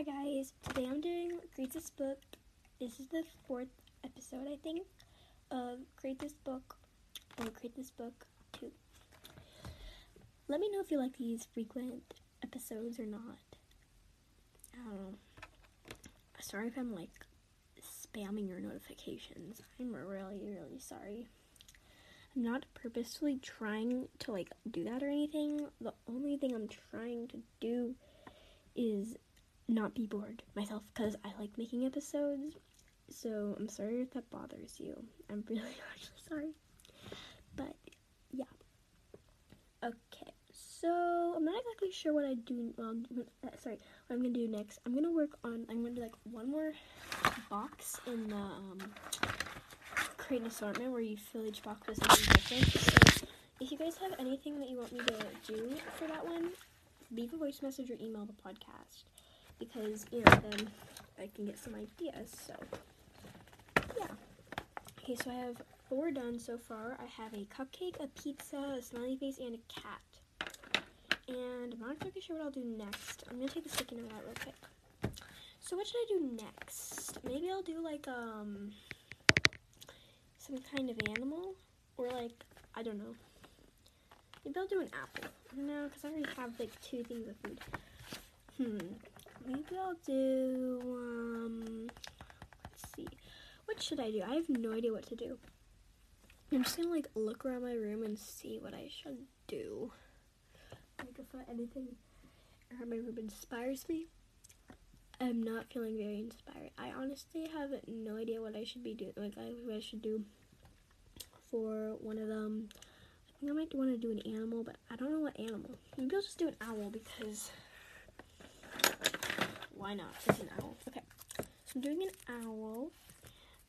Hi guys, today I'm doing Create This Book. This is the fourth episode, I think, of Create This Book or Create This Book 2. Let me know if you like these frequent episodes or not. I don't know. Sorry if I'm like spamming your notifications. I'm really, really sorry. I'm not purposefully trying to like do that or anything. The only thing I'm trying to do is not be bored myself because I like making episodes. So I'm sorry if that bothers you. I'm really actually sorry. But yeah. Okay. So I'm not exactly sure what I do. Well, uh, sorry, what I'm gonna do next. I'm gonna work on. I'm gonna do like one more box in the um, create an assortment where you fill each box with something different. So if you guys have anything that you want me to do for that one, leave a voice message or email the podcast because you know then I can get some ideas. So yeah. Okay, so I have four done so far. I have a cupcake, a pizza, a smiley face, and a cat. And I'm not exactly sure what I'll do next. I'm gonna take the sticky note out real quick. So what should I do next? Maybe I'll do like um some kind of animal or like I don't know. Maybe I'll do an apple. No, because I already have like two things of food. Hmm. Maybe I'll do, um, let's see. What should I do? I have no idea what to do. I'm just gonna like look around my room and see what I should do. Like if anything around my room inspires me. I'm not feeling very inspired. I honestly have no idea what I should be doing. Like I, what I should do for one of them. I think I might want to do an animal, but I don't know what animal. Maybe I'll just do an owl because why not? It's an owl. Okay. So I'm doing an owl.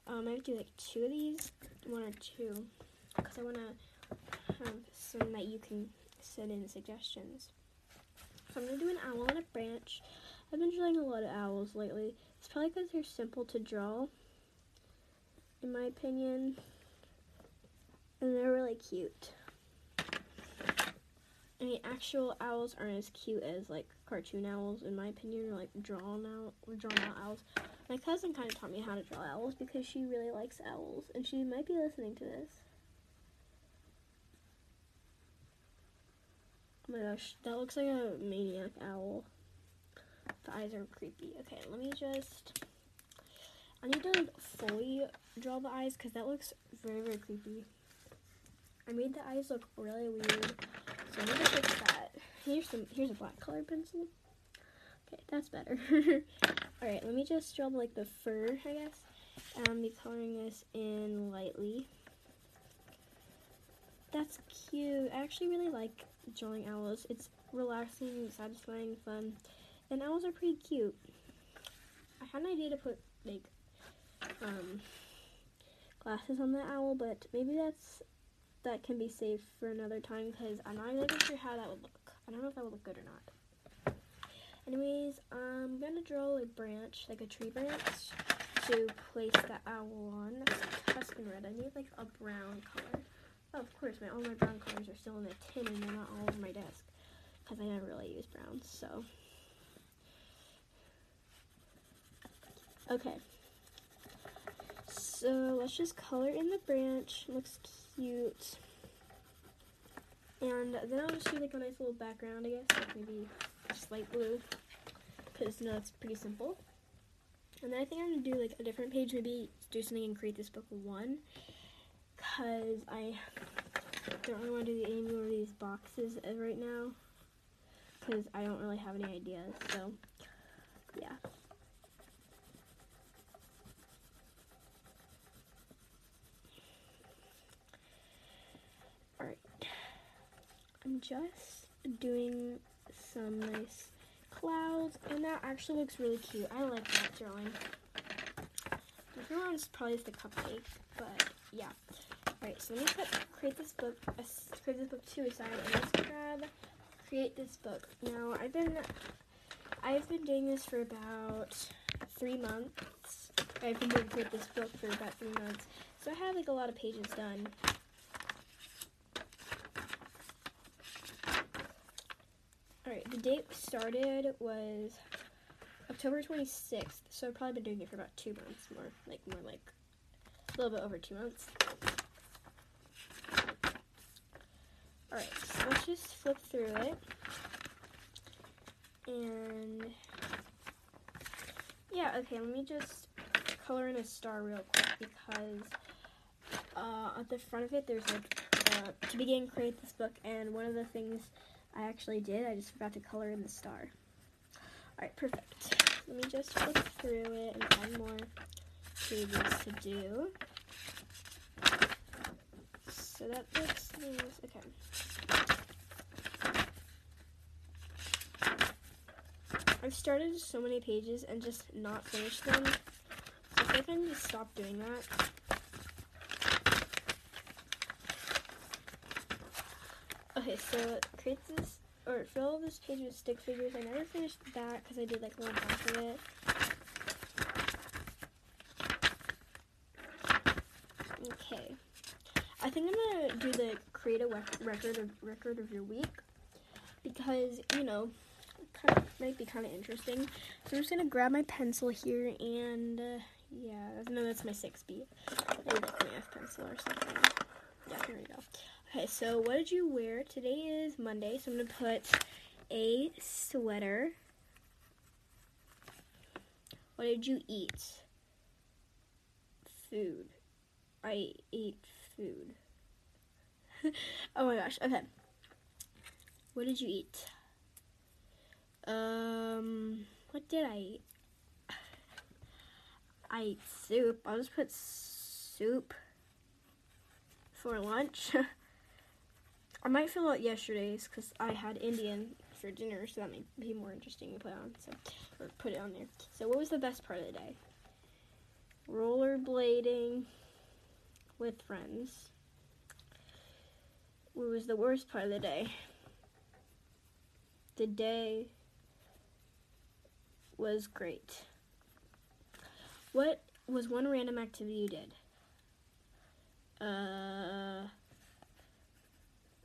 Um, I do like two of these, one or two, because I want to have some that you can send in suggestions. So I'm to do an owl on a branch. I've been drawing a lot of owls lately. It's probably because they're simple to draw, in my opinion, and they're really cute. I mean, actual owls aren't as cute as like cartoon owls, in my opinion, or like drawn out, drawn out owls. My cousin kind of taught me how to draw owls because she really likes owls, and she might be listening to this. Oh my gosh, that looks like a maniac owl. The eyes are creepy. Okay, let me just. I need to fully draw the eyes because that looks very, very creepy. I made the eyes look really weird. So I need to fix that. Here's some here's a black color pencil. Okay, that's better. Alright, let me just draw like the fur, I guess. I'll be coloring this in lightly. That's cute. I actually really like drawing owls. It's relaxing, satisfying, fun. And owls are pretty cute. I had an idea to put like um glasses on the owl, but maybe that's that can be saved for another time because I'm not even sure how that would look. I don't know if that would look good or not. Anyways, I'm gonna draw a branch, like a tree branch, to place the owl on. That's Tuscan red. I need like a brown color. Oh, of course, my all my brown colors are still in the tin and they're not all over my desk because I never really use browns. So, okay. So let's just color in the branch. Looks cute. And then I'll just do like a nice little background, I guess, like maybe just light blue, because no, it's pretty simple. And then I think I'm gonna do like a different page, maybe do something and create this book one, because I don't really want to do any more of these boxes right now, because I don't really have any ideas. So yeah. I'm just doing some nice clouds, and that actually looks really cute. I like that drawing. The other one's probably just the cupcake, but yeah. Alright, so let me put, create this book, uh, create this book two aside, and let's grab create this book. Now, I've been, I've been doing this for about three months. I've been doing create this book for about three months, so I have like a lot of pages done. Alright, the date started was October 26th, so I've probably been doing it for about two months more, like more like a little bit over two months. Alright, so let's just flip through it. And yeah, okay, let me just color in a star real quick because uh, at the front of it there's like uh, to begin create this book and one of the things I actually did I just forgot to color in the star. Alright, perfect. Let me just flip through it and find more pages to do. So that looks nice. Okay. I've started so many pages and just not finished them. So I think I need to stop doing that. Okay, so create this or fill this page with stick figures. I never finished that because I did like a little half of it. Okay, I think I'm gonna do the create a record of record of your week because you know kind of might be kind of interesting. So I'm just gonna grab my pencil here and uh, yeah, no, that's my six B. Maybe my F pencil or something. Yeah, here we go. Okay, so what did you wear? Today is Monday, so I'm gonna put a sweater. What did you eat? Food. I ate food. oh my gosh, okay. What did you eat? Um, what did I eat? I ate soup. I'll just put soup for lunch. I might fill out yesterday's because I had Indian for dinner, so that might be more interesting to put on. So, or put it on there. So, what was the best part of the day? Rollerblading with friends. What was the worst part of the day? The day was great. What was one random activity you did? Uh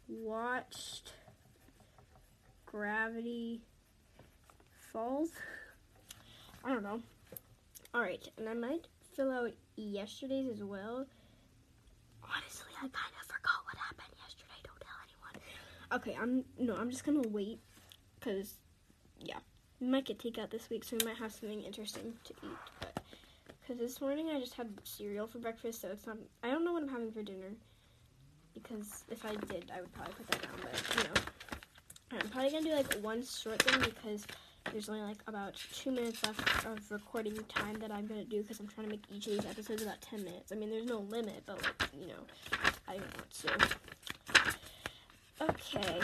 watched Gravity Falls. I don't know. Alright, and I might fill out yesterday's as well. Honestly, I kind of forgot what happened yesterday. Don't tell anyone. Okay, I'm no, I'm just gonna wait because yeah, we might get takeout this week, so we might have something interesting to eat. But because this morning I just had cereal for breakfast, so it's not. I don't know what I'm having for dinner because if I did, I would probably put that down. But you know, I'm probably gonna do like one short thing because there's only like about two minutes left of recording time that I'm gonna do because I'm trying to make each of these episodes about 10 minutes. I mean, there's no limit, but like you know, I don't want to. Okay.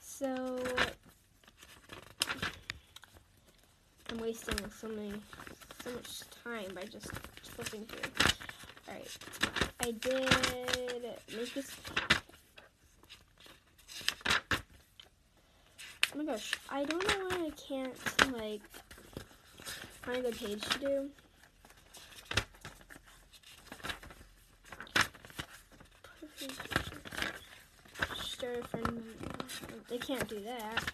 So I'm wasting so many so much time by just flipping through. Alright. I did make this. Oh my gosh, I don't know why I can't, like, find a page to do. They can't do that.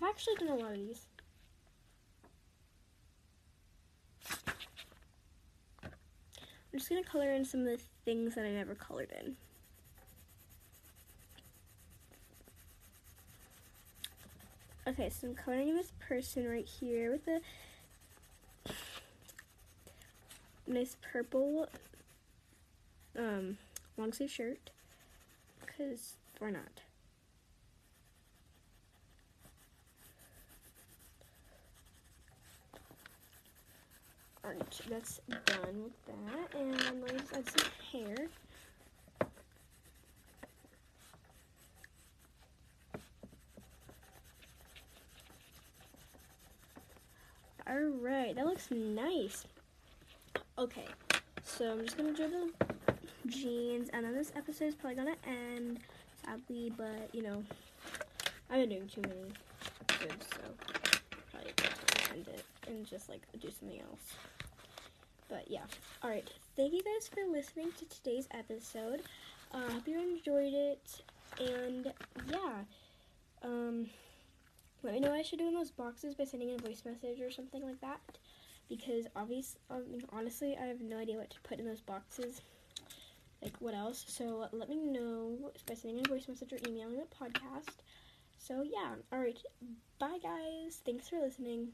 I've actually done a lot of these. I'm just going to color in some of the things that I never colored in. Okay, so I'm coloring this person right here with a nice purple um, long sleeve shirt, because why not? That's done with that. And let's add some hair. Alright, that looks nice. Okay, so I'm just gonna do the jeans, and then this episode is probably gonna end, sadly, but you know, I've been doing too many episodes, so probably end it and just like do something else. But yeah. Alright. thank you guys for listening to today's episode. I uh, hope you enjoyed it. And yeah, um, let me know what I should do in those boxes by sending in a voice message or something like that. Because obviously, um, honestly, I have no idea what to put in those boxes. Like what else? So let me know by sending in a voice message or emailing the podcast. So yeah, all right, bye guys. Thanks for listening.